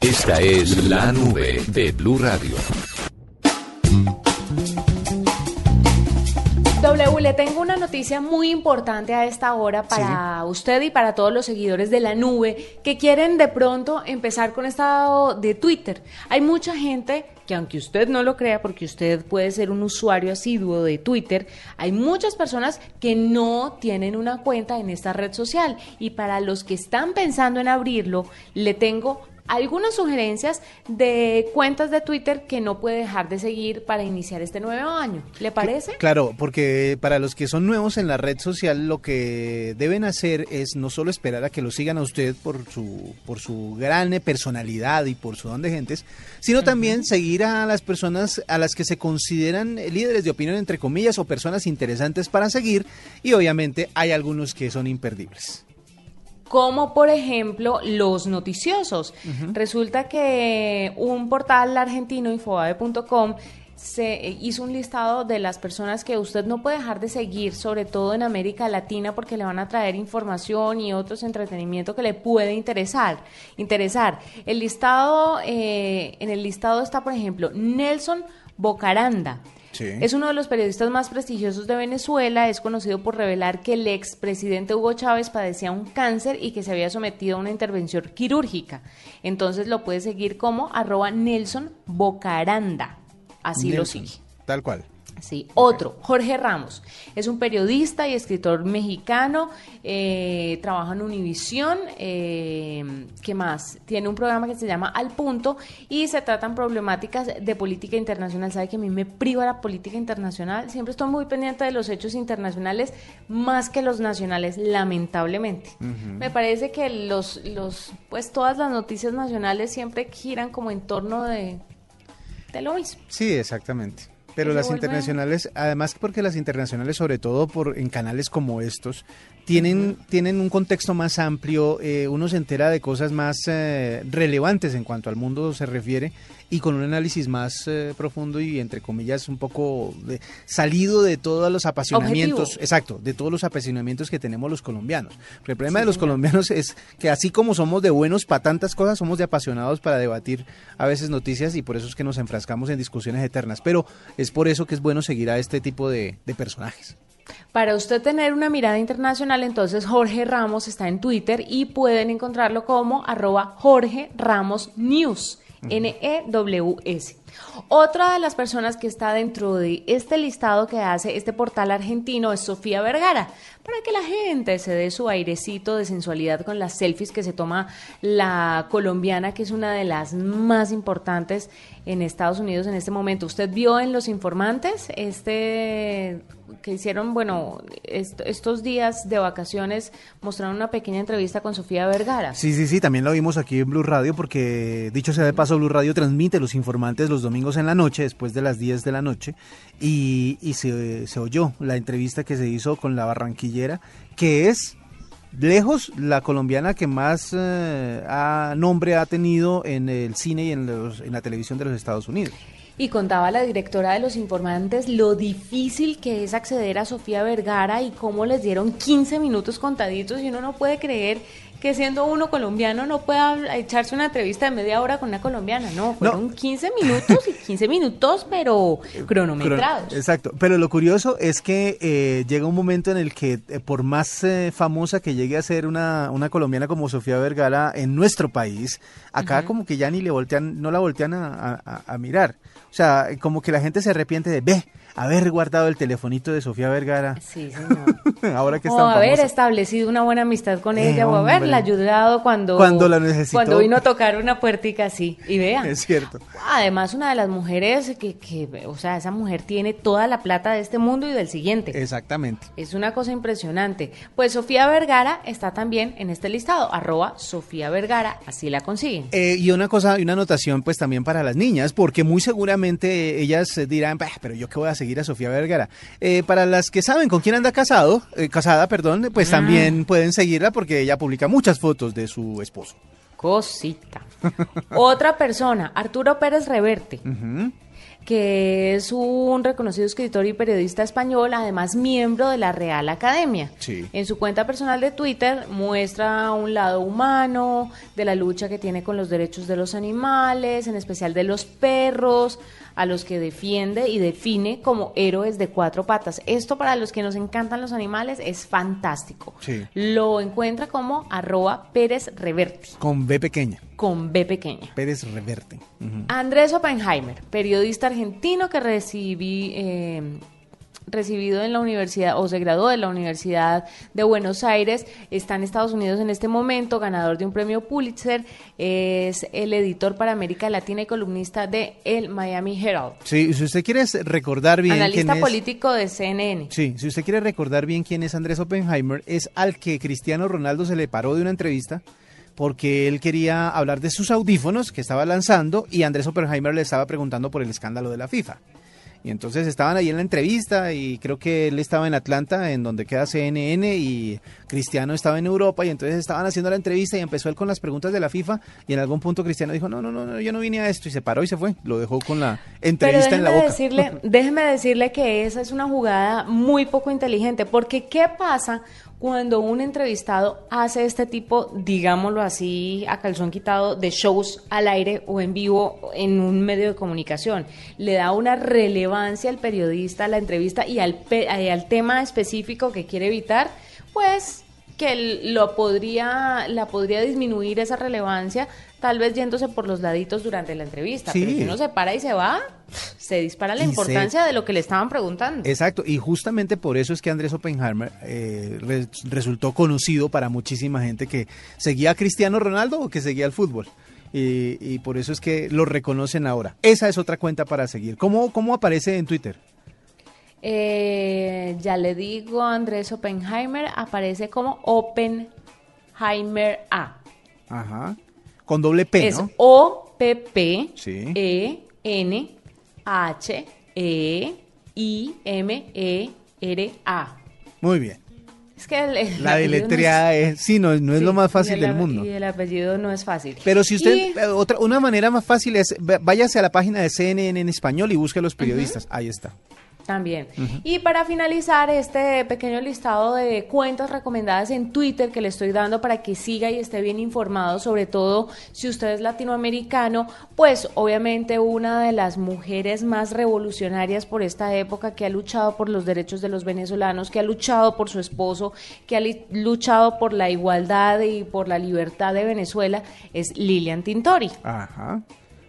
Esta es la nube de Blue Radio. W, le tengo una noticia muy importante a esta hora para usted y para todos los seguidores de la nube que quieren de pronto empezar con estado de Twitter. Hay mucha gente que aunque usted no lo crea, porque usted puede ser un usuario asiduo de Twitter, hay muchas personas que no tienen una cuenta en esta red social. Y para los que están pensando en abrirlo, le tengo algunas sugerencias de cuentas de Twitter que no puede dejar de seguir para iniciar este nuevo año. ¿Le parece? Claro, porque para los que son nuevos en la red social, lo que deben hacer es no solo esperar a que lo sigan a usted por su, por su gran personalidad y por su don de gentes, sino también seguir a las personas a las que se consideran líderes de opinión, entre comillas, o personas interesantes para seguir, y obviamente hay algunos que son imperdibles como por ejemplo los noticiosos. Resulta que un portal argentino, infobae.com, se hizo un listado de las personas que usted no puede dejar de seguir, sobre todo en América Latina, porque le van a traer información y otros entretenimiento que le puede interesar. Interesar. El listado, eh, en el listado está, por ejemplo, Nelson Bocaranda. Es uno de los periodistas más prestigiosos de Venezuela, es conocido por revelar que el expresidente Hugo Chávez padecía un cáncer y que se había sometido a una intervención quirúrgica. Entonces lo puede seguir como arroba Nelson Bocaranda. Así lo sigue. Tal cual. Sí, otro, Jorge Ramos, es un periodista y escritor mexicano, eh, trabaja en Univisión, eh, ¿qué más? Tiene un programa que se llama Al Punto y se tratan problemáticas de política internacional. Sabe que a mí me priva la política internacional, siempre estoy muy pendiente de los hechos internacionales más que los nacionales, lamentablemente. Me parece que los, los, pues todas las noticias nacionales siempre giran como en torno de, de lo mismo. Sí, exactamente. Pero las internacionales, además porque las internacionales, sobre todo por en canales como estos, tienen, tienen un contexto más amplio, eh, uno se entera de cosas más eh, relevantes en cuanto al mundo se refiere y con un análisis más eh, profundo y entre comillas un poco de, salido de todos los apasionamientos, exacto, de todos los apasionamientos que tenemos los colombianos. el problema de los colombianos es que así como somos de buenos para tantas cosas, somos de apasionados para debatir a veces noticias y por eso es que nos enfrascamos en discusiones eternas. Pero es por eso que es bueno seguir a este tipo de, de personajes. Para usted tener una mirada internacional, entonces Jorge Ramos está en Twitter y pueden encontrarlo como arroba Jorge Ramos News. N-E-W-S. Otra de las personas que está dentro de este listado que hace este portal argentino es Sofía Vergara, para que la gente se dé su airecito de sensualidad con las selfies que se toma la colombiana, que es una de las más importantes en Estados Unidos en este momento. ¿Usted vio en Los Informantes este que hicieron, bueno, estos días de vacaciones mostraron una pequeña entrevista con Sofía Vergara? Sí, sí, sí, también lo vimos aquí en Blue Radio porque, dicho sea de paso, Blue Radio transmite Los Informantes los domingos en la noche, después de las 10 de la noche, y, se, se oyó la entrevista que se hizo con la barranquillera, que es lejos la colombiana que más eh, nombre ha tenido en el cine y en, en la televisión de los Estados Unidos. Y contaba la directora de Los Informantes lo difícil que es acceder a Sofía Vergara y cómo les dieron 15 minutos contaditos y uno no puede creer que siendo uno colombiano no pueda echarse una entrevista de media hora con una colombiana, no, fueron 15 minutos y 15 minutos, pero cronometrados. Exacto, pero lo curioso es que eh, llega un momento en el que eh, por más eh, famosa que llegue a ser una, una colombiana como Sofía Vergara en nuestro país, acá como que ya ni le voltean, no la voltean a, a mirar. O sea, como que la gente se arrepiente de, ve, haber guardado el telefonito de Sofía Vergara. Sí, señor. Ahora que O haber establecido una buena amistad con ella, o haberla ayudado cuando, cuando la necesitó. Cuando vino a tocar una puertica así. Y vean. Es cierto. Además, una de las mujeres que, que, o sea, esa mujer tiene toda la plata de este mundo y del siguiente. Exactamente. Es una cosa impresionante. Pues Sofía Vergara está también en este listado, arroba Sofía Vergara, así la consiguen. Eh, y una cosa, y una anotación pues también para las niñas, porque muy seguramente ellas dirán, pero yo qué voy a seguir a Sofía Vergara. Eh, para las que saben con quién anda casado, eh, casada, perdón, pues ah. también pueden seguirla porque ella publica muchas fotos de su esposo. Cosita. Otra persona, Arturo Pérez Reverte. que es un reconocido escritor y periodista español, además miembro de la Real Academia. Sí. En su cuenta personal de Twitter muestra un lado humano de la lucha que tiene con los derechos de los animales, en especial de los perros, a los que defiende y define como héroes de cuatro patas. Esto para los que nos encantan los animales es fantástico. Sí. Lo encuentra como arroba Pérez Reverte, Con B pequeña. con B pequeña. Pérez Reverte. Andrés Oppenheimer, periodista argentino que recibí, eh, recibido en la universidad o se graduó de la Universidad de Buenos Aires, está en Estados Unidos en este momento, ganador de un premio Pulitzer, es el editor para América Latina y columnista de el Miami Herald, Sí, si usted quiere recordar bien quién analista es... político de CNN. Sí, si usted quiere recordar bien quién es Andrés Oppenheimer, es al que Cristiano Ronaldo se le paró de una entrevista porque él quería hablar de sus audífonos que estaba lanzando y Andrés Oppenheimer le estaba preguntando por el escándalo de la FIFA. Y entonces estaban ahí en la entrevista y creo que él estaba en Atlanta, en donde queda CNN, y Cristiano estaba en Europa y entonces estaban haciendo la entrevista y empezó él con las preguntas de la FIFA y en algún punto Cristiano dijo, no, no, no, no yo no vine a esto y se paró y se fue, lo dejó con la Pero entrevista en la boca. decirle, déjeme decirle que esa es una jugada muy poco inteligente, porque ¿qué pasa cuando un entrevistado hace este tipo, digámoslo así, a calzón quitado, de shows al aire o en vivo en un medio de comunicación? Le da una relevancia al periodista, a la entrevista y al, pe- al tema específico que quiere evitar, pues que lo podría, la podría disminuir esa relevancia, tal vez yéndose por los laditos durante la entrevista. Sí. Pero si uno se para y se va, se dispara la Y se- importancia de lo que le estaban preguntando. Exacto, y justamente por eso es que Andrés Oppenheimer eh, re- resultó conocido para muchísima gente que seguía a Cristiano Ronaldo o que seguía el fútbol. Y, y por eso es que lo reconocen ahora. Esa es otra cuenta para seguir. ¿Cómo, cómo aparece en Twitter? Eh, ya le digo, Andrés Oppenheimer aparece como Oppenheimer A. Ajá. Con doble P, es ¿no? O P P Sí. E N H E I M E R A. Muy bien. Es que el, el La apellido no es- deletreada es, sí, no, no es lo más fácil el del mundo. Y el apellido no es fácil. Pero si usted, Y- eh, otra, una manera más fácil es, váyase a la página de CNN en español y busque a los periodistas. Ahí está. También. Y para finalizar este pequeño listado de cuentas recomendadas en Twitter que le estoy dando para que siga y esté bien informado, sobre todo si usted es latinoamericano, pues obviamente una de las mujeres más revolucionarias por esta época que ha luchado por los derechos de los venezolanos, que ha luchado por su esposo, que ha luchado por la igualdad y por la libertad de Venezuela, es Lilian Tintori Ajá.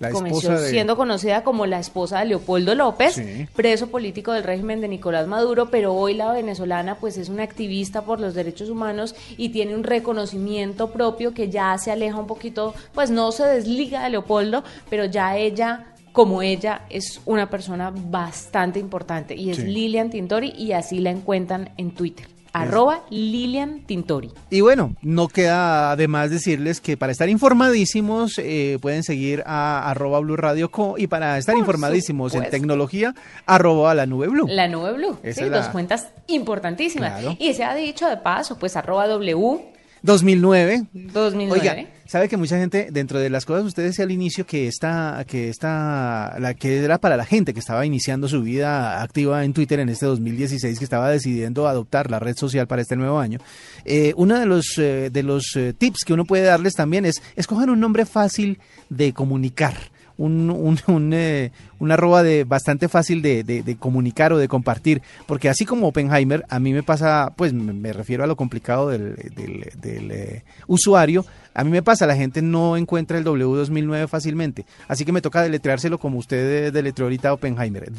La comenzó de... siendo conocida como la esposa de Leopoldo López, Sí. preso político del régimen de Nicolás Maduro, pero hoy la venezolana pues es una activista por los derechos humanos y tiene un reconocimiento propio que ya se aleja un poquito, pues no se desliga de Leopoldo, pero ya ella como ella es una persona bastante importante y es Sí. Lilian Tintori y así la encuentran en Twitter. Arroba Lilian Tintori. Y bueno, no queda además decirles que para estar informadísimos eh, pueden seguir a arroba Blue Radio Co y para estar Por informadísimos en tecnología, arroba la nube Blue. La nube blue, Esa sí, es la- dos cuentas importantísimas. Claro. Y se ha dicho de paso, pues arroba W 2009. 2009. Oiga, sabe que mucha gente, dentro de las cosas, usted decía al inicio que esta, que esta, la que era para la gente que estaba iniciando su vida activa en Twitter en este 2016, que estaba decidiendo adoptar la red social para este nuevo año. Eh, uno de los, eh, de los eh, tips que uno puede darles también es escojan un nombre fácil de comunicar. Un, un, un, eh, un arroba de bastante fácil de, de- de comunicar o de compartir, porque así como Oppenheimer, a mí me pasa, pues me, me refiero a lo complicado del, del- del, eh, usuario, a mí me pasa, la gente no encuentra el W2009 fácilmente, así que me toca deletreárselo como usted eh, deletreó ahorita Oppenheimer,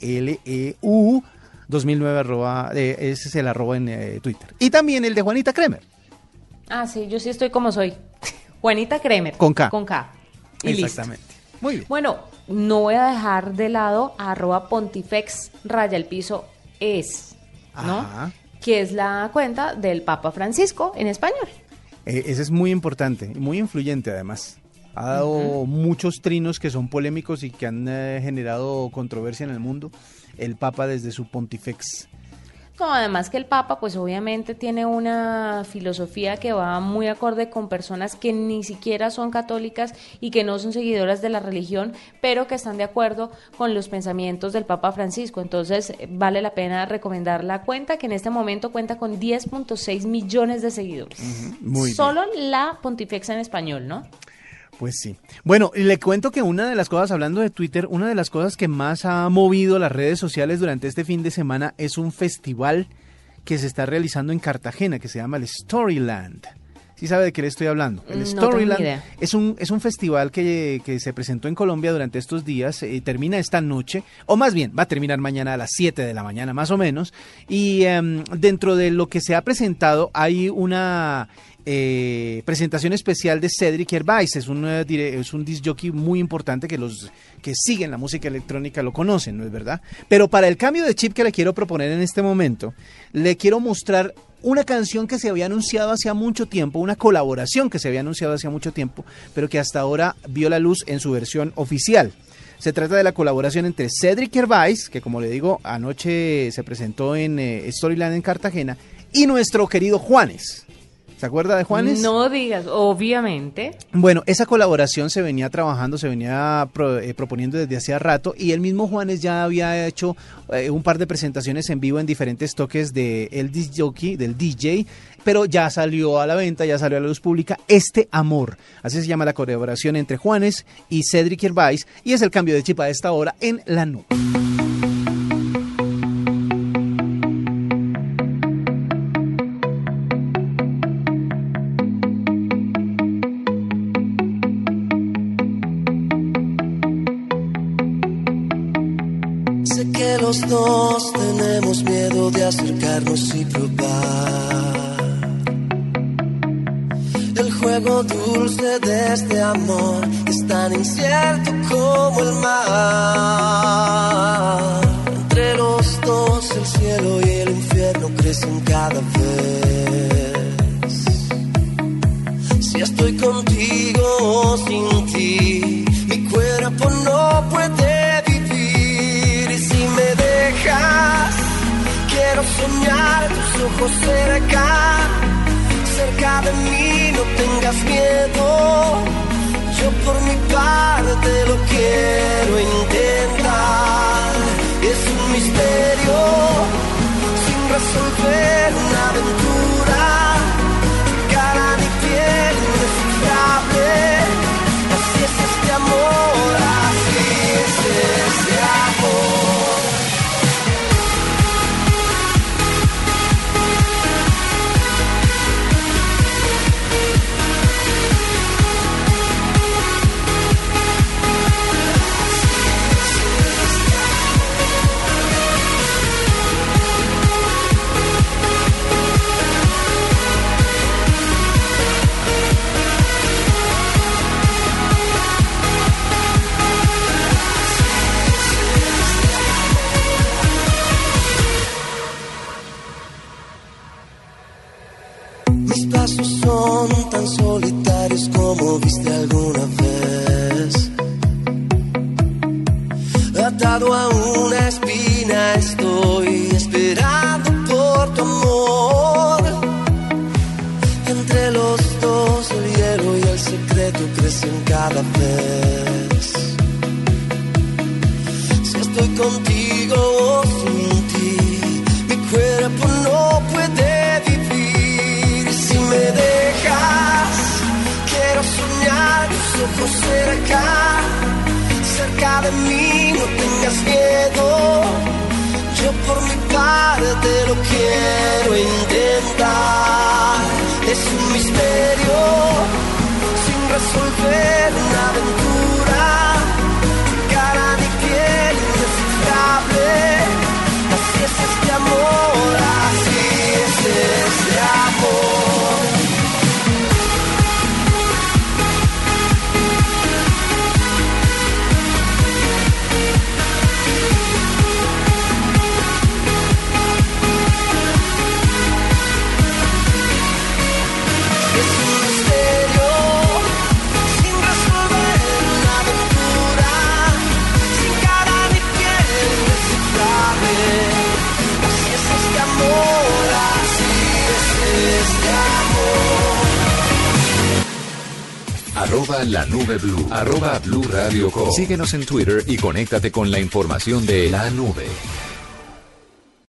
D-O-B-L-E-U 2009 arroba, eh, ese es el arroba en Twitter. Y también el de Juanita Kremer. Ah, sí, yo sí estoy como soy. Juanita Kremer. Con K. Con K. Y listo. Exactamente. Muy bien. Bueno, no voy a dejar de lado a arroba pontifex raya el piso es, ¿no? Ajá. Que es la cuenta del Papa Francisco en español. Eh, ese es muy importante y muy influyente además. Ha dado muchos trinos que son polémicos y que han eh, generado controversia en el mundo. El Papa desde su pontifex. No, además que el Papa, pues obviamente tiene una filosofía que va muy acorde con personas que ni siquiera son católicas y que no son seguidoras de la religión, pero que están de acuerdo con los pensamientos del Papa Francisco. Entonces, vale la pena recomendar la cuenta, que en este momento cuenta con 10.6 millones de seguidores. Solo la pontifexa en español, ¿no? Pues sí. Bueno, le cuento que una de las cosas, hablando de Twitter, una de las cosas que más ha movido las redes sociales durante este fin de semana es un festival que se está realizando en Cartagena, que se llama el Storyland. ¿Sí sabe de qué le estoy hablando? El Storyland es un, es un festival que, se presentó en Colombia durante estos días, y eh, termina esta noche, o más bien va a terminar mañana a las 7 de la mañana más o menos, y em, dentro de lo que se ha presentado hay una eh, presentación especial de Cedric Hervais. Es un, eh, es un disc jockey muy importante que los que siguen la música electrónica lo conocen, ¿no es verdad? Pero para el cambio de chip que le quiero proponer en este momento, le quiero mostrar una canción que se había anunciado hacía mucho tiempo, una colaboración que se había anunciado hacía mucho tiempo, pero que hasta ahora vio la luz en su versión oficial. Se trata de la colaboración entre Cedric Hervais, que como le digo, anoche se presentó en eh, Storyland en Cartagena, y nuestro querido Juanes. ¿Se acuerda de Juanes? No digas, obviamente. Bueno, esa colaboración se venía trabajando, se venía eh, proponiendo desde hacía rato y el mismo Juanes ya había hecho eh, un par de presentaciones en vivo en diferentes toques de el jockey, del DJ, pero ya salió a la venta, ya salió a la luz pública Este Amor. Así se llama la colaboración entre Juanes y Cedric Hervais y es el cambio de chip a esta hora en la nube. Y probar el juego dulce de este amor es tan incierto como el mar. Entre los dos el cielo y el infierno crecen cada vez. Soñar tus ojos cerca, cerca de mí, no tengas miedo. Yo por mi parte lo quiero intentar. Es un misterio sin resolver, una aventura. Cara ni piel indescifrable. Así es este amor, cada vez. Si estoy contigo o sin ti, mi cuerpo no puede vivir. Si me dejas, quiero soñar tus ojos cerca, cerca de mí, no tengas miedo. Yo por mi parte lo quiero intentar. Es un misterio sin resolver. Everybody Arroba la nube blue. Arroba blue radio com. Síguenos en Twitter y conéctate con la información de la nube.